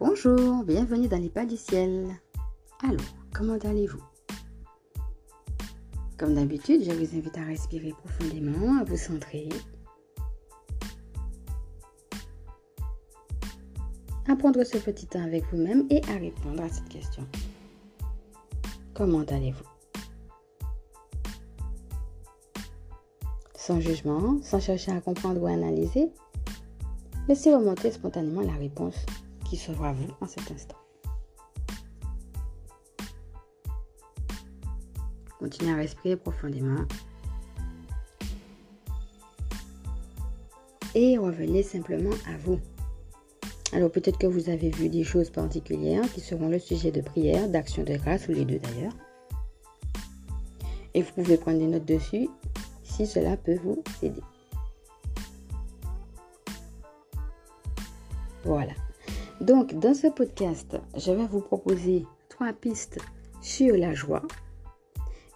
Bonjour, bienvenue dans les pas du ciel. Alors, comment allez-vous? Comme d'habitude, je vous invite à respirer profondément, à vous centrer. À prendre ce petit temps avec vous-même et à répondre à cette question. Comment allez-vous? Sans jugement, sans chercher à comprendre ou à analyser, laissez remonter spontanément la réponse qui s'ouvre à vous en cet instant. Continuez à respirer profondément. Et revenez simplement à vous. Alors peut-être que vous avez vu des choses particulières qui seront le sujet de prière, d'action de grâce, ou les deux d'ailleurs. Et vous pouvez prendre des notes dessus si cela peut vous aider. Voilà. Donc, dans ce podcast, je vais vous proposer trois pistes sur la joie,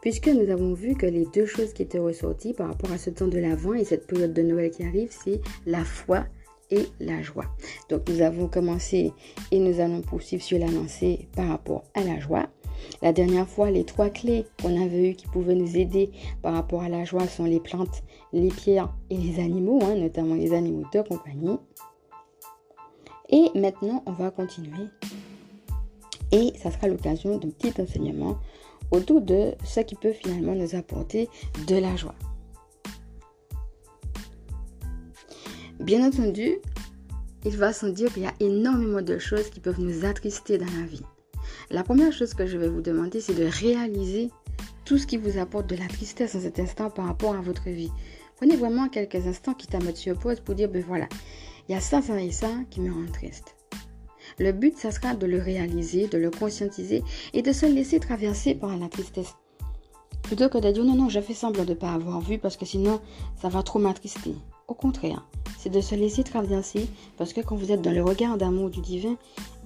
puisque nous avons vu que les deux choses qui étaient ressorties par rapport à ce temps de l'Avent et cette période de Noël qui arrive, c'est la foi et la joie. Donc, nous avons commencé et nous allons poursuivre sur la par rapport à la joie. La dernière fois, les trois clés qu'on avait eues qui pouvaient nous aider par rapport à la joie sont les plantes, les pierres et les animaux, hein, notamment les animaux de compagnie. Et maintenant, on va continuer. Et ça sera l'occasion d'un petit enseignement autour de ce qui peut finalement nous apporter de la joie. Bien entendu, il va sans dire qu'il y a énormément de choses qui peuvent nous attrister dans la vie. La première chose que je vais vous demander, c'est de réaliser tout ce qui vous apporte de la tristesse en cet instant par rapport à votre vie. Prenez vraiment quelques instants qui à mettre sur pause pour dire, ben voilà, il y a ça, ça et ça qui me rend triste. Le but, ça sera de le réaliser, de le conscientiser et de se laisser traverser par la tristesse. Plutôt que de dire non, non, je fais semblant de ne pas avoir vu parce que sinon, ça va trop m'attrister. Au contraire, c'est de se laisser traverser parce que quand vous êtes dans le regard d'amour du divin,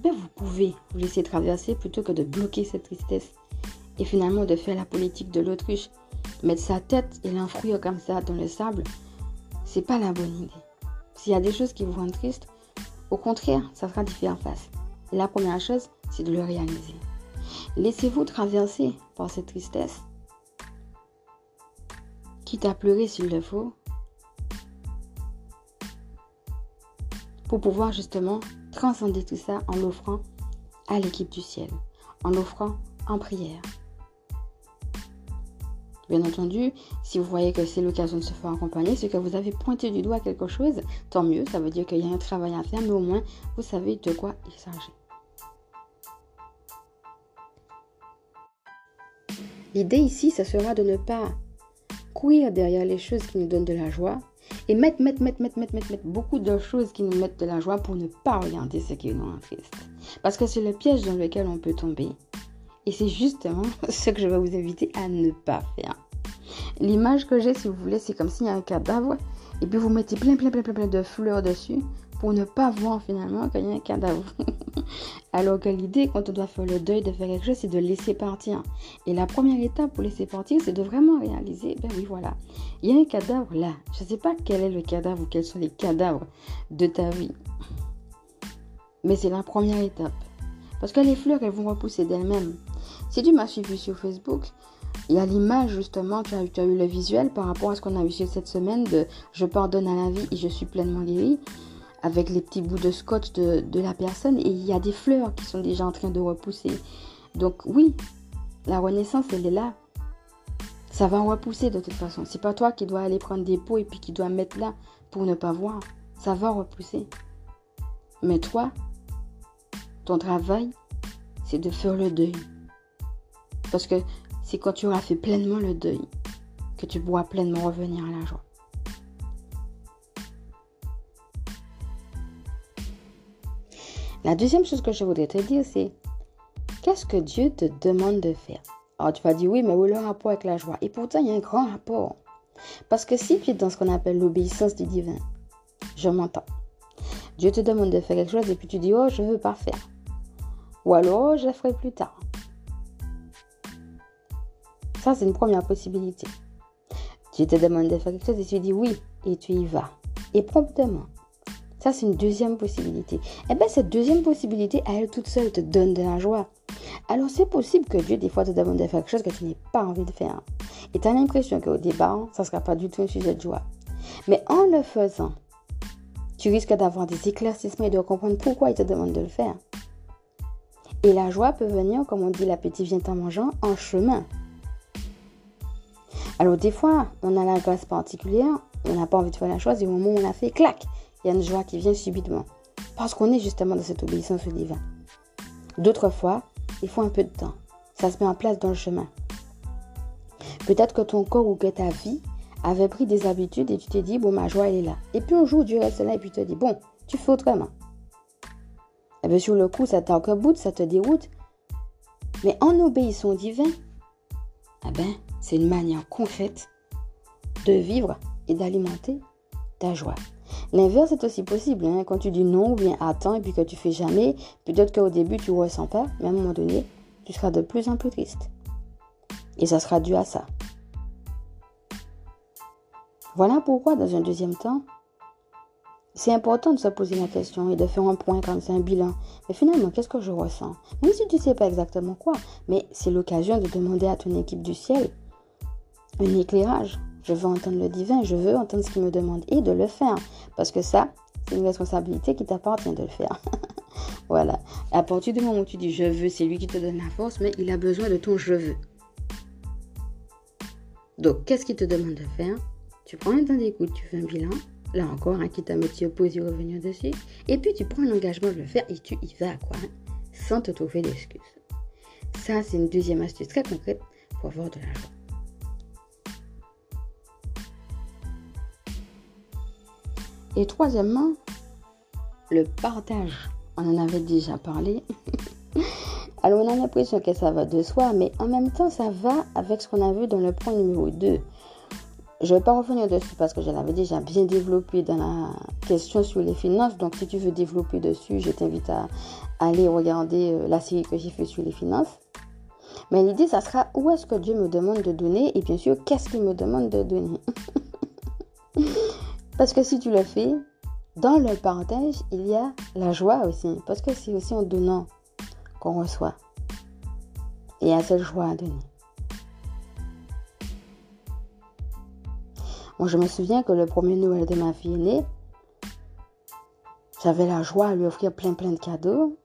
ben vous pouvez vous laisser traverser plutôt que de bloquer cette tristesse et finalement de faire la politique de l'autruche. Mettre sa tête et l'enfouir comme ça dans le sable, c'est pas la bonne idée. S'il y a des choses qui vous rendent triste, au contraire, ça sera différent en face. la première chose, c'est de le réaliser. Laissez-vous traverser par cette tristesse, quitte à pleurer s'il le faut, pour pouvoir justement transcender tout ça en l'offrant à l'équipe du ciel, en l'offrant en prière. Bien entendu, si vous voyez que c'est l'occasion de se faire accompagner, c'est que vous avez pointé du doigt quelque chose, tant mieux, ça veut dire qu'il y a un travail à faire, mais au moins vous savez de quoi il s'agit. L'idée ici, ce sera de ne pas courir derrière les choses qui nous donnent de la joie et mettre, mettre, mettre, mettre, mettre, mettre, mettre beaucoup de choses qui nous mettent de la joie pour ne pas regarder ce qui nous rend triste. Parce que c'est le piège dans lequel on peut tomber. Et c'est justement ce que je vais vous inviter à ne pas faire. L'image que j'ai, si vous voulez, c'est comme s'il y a un cadavre et puis vous mettez plein, plein, plein, plein, plein de fleurs dessus pour ne pas voir finalement qu'il y a un cadavre. Alors que l'idée, quand on doit faire le deuil de faire quelque chose, c'est de laisser partir. Et la première étape pour laisser partir, c'est de vraiment réaliser, ben oui, voilà, il y a un cadavre là. Je ne sais pas quel est le cadavre ou quels sont les cadavres de ta vie. Mais c'est la première étape. Parce que les fleurs, elles vont repousser d'elles-mêmes. Si tu m'as suivi sur Facebook, il y a l'image justement, tu as, tu as, eu le visuel par rapport à ce qu'on a vu cette semaine de Je pardonne à la vie et je suis pleinement guéri, avec les petits bouts de scotch de, de la personne et il y a des fleurs qui sont déjà en train de repousser. Donc oui, la renaissance, elle est là. Ça va repousser de toute façon. C'est pas toi qui dois aller prendre des pots et puis qui dois mettre là pour ne pas voir. Ça va repousser. Mais toi, ton travail, c'est de faire le deuil. Parce que c'est quand tu auras fait pleinement le deuil que tu pourras pleinement revenir à la joie. La deuxième chose que je voudrais te dire, c'est qu'est-ce que Dieu te demande de faire? Alors tu vas dire oui, mais où est le rapport avec la joie? Et pourtant, il y a un grand rapport. Parce que si tu es dans ce qu'on appelle l'obéissance du divin, je m'entends. Dieu te demande de faire quelque chose et puis tu dis oh, je ne veux pas faire. Ou alors, je ferai plus tard. Ça, c'est une première possibilité. Tu te demandes de faire quelque chose et tu dis oui et tu y vas. Et promptement. Ça, c'est une deuxième possibilité. Et eh bien, cette deuxième possibilité, elle toute seule, te donne de la joie. Alors, c'est possible que Dieu, des fois, te demande de faire quelque chose que tu n'as pas envie de faire. Et tu as l'impression qu'au départ, ça ne sera pas du tout un sujet de joie. Mais en le faisant, tu risques d'avoir des éclaircissements et de comprendre pourquoi il te demande de le faire. Et la joie peut venir, comme on dit, l'appétit vient en mangeant, en chemin. Alors des fois, on a la grâce particulière, on n'a pas envie de faire la chose et au moment où on a fait, clac, il y a une joie qui vient subitement. Parce qu'on est justement dans cette obéissance au divin. D'autres fois, il faut un peu de temps. Ça se met en place dans le chemin. Peut-être que ton corps ou que ta vie avait pris des habitudes et tu t'es dit, bon, ma joie, elle est là. Et puis un jour, Dieu reste là et puis tu te dis, bon, tu fais autrement. Et eh bien sur le coup, ça bout, ça te déroute. Mais en obéissant au divin, eh ben, c'est une manière concrète de vivre et d'alimenter ta joie. L'inverse est aussi possible. Hein. Quand tu dis non ou bien attends et puis que tu fais jamais, peut-être qu'au début tu ne ressens pas, mais à un moment donné, tu seras de plus en plus triste. Et ça sera dû à ça. Voilà pourquoi, dans un deuxième temps, c'est important de se poser la question et de faire un point comme c'est un bilan. Mais finalement, qu'est-ce que je ressens? Même si tu ne sais pas exactement quoi, mais c'est l'occasion de demander à ton équipe du ciel un éclairage. Je veux entendre le divin, je veux entendre ce qu'il me demande et de le faire. Parce que ça, c'est une responsabilité qui t'appartient de le faire. voilà. À partir du moment où tu dis je veux, c'est lui qui te donne la force, mais il a besoin de ton je veux. Donc, qu'est-ce qu'il te demande de faire? Tu prends un temps d'écoute, tu fais un bilan, Là encore, un quitte à me t'y opposer revenir dessus. Et puis tu prends l'engagement de le faire et tu y vas, quoi. Hein, sans te trouver d'excuses. Ça, c'est une deuxième astuce très concrète pour avoir de l'argent. Et troisièmement, le partage. On en avait déjà parlé. Alors on a l'impression que ça va de soi, mais en même temps ça va avec ce qu'on a vu dans le point numéro 2. Je ne vais pas revenir dessus parce que je l'avais déjà bien développé dans la question sur les finances. Donc, si tu veux développer dessus, je t'invite à aller regarder euh, la série que j'ai fait sur les finances. Mais l'idée, ça sera où est-ce que Dieu me demande de donner et bien sûr, qu'est-ce qu'il me demande de donner? parce que si tu le fais, dans le partage, il y a la joie aussi. Parce que c'est aussi en donnant qu'on reçoit. Et il y a cette joie à donner. Moi, je me souviens que le premier Noël de ma fille aînée, j'avais la joie à lui offrir plein plein de cadeaux.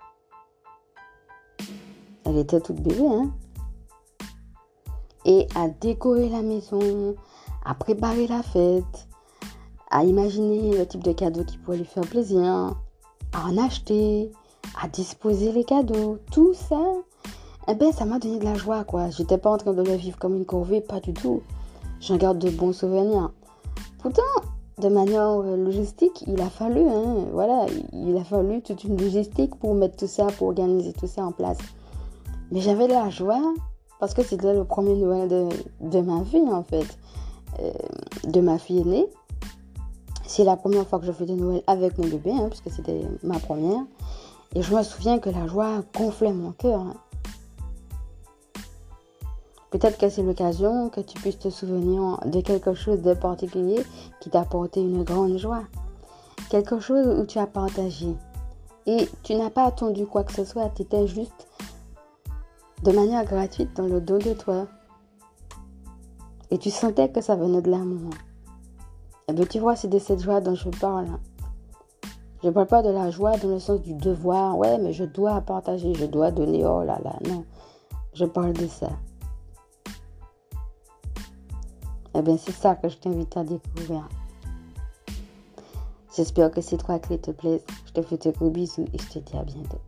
Elle était toute bébé, hein. Et à décorer la maison, à préparer la fête, à imaginer le type de cadeau qui pourrait lui faire plaisir, à en acheter, à disposer les cadeaux, tout ça, eh ben ça m'a donné de la joie quoi. J'étais pas en train de le vivre comme une corvée, pas du tout. J'en garde de bons souvenirs. Pourtant, de manière euh, logistique, il a fallu, hein, voilà, il a fallu toute une logistique pour mettre tout ça, pour organiser tout ça en place. Mais j'avais de la joie parce que c'était le premier Noël de, ma vie, en fait, euh, de ma fille aînée. C'est la première fois que je fais de Noël avec mon bébé, hein, puisque c'était ma première. Et je me souviens que la joie gonflait mon cœur. Hein. Peut-être que c'est l'occasion que tu puisses te souvenir de quelque chose de particulier qui t'a apporté une grande joie. Quelque chose où tu as partagé. Et tu n'as pas attendu quoi que ce soit, tu étais juste de manière gratuite dans le dos de toi. Et tu sentais que ça venait de l'amour. Et bien tu vois, c'est de cette joie dont je parle. Je ne parle pas de la joie dans le sens du devoir. Ouais, mais je dois partager, je dois donner. Oh là là, non. Je parle de ça. Eh bien, c'est ça que je t'invite à découvrir. J'espère que ces trois clés te plaisent. Je te fais de gros bisous et je te dis à bientôt.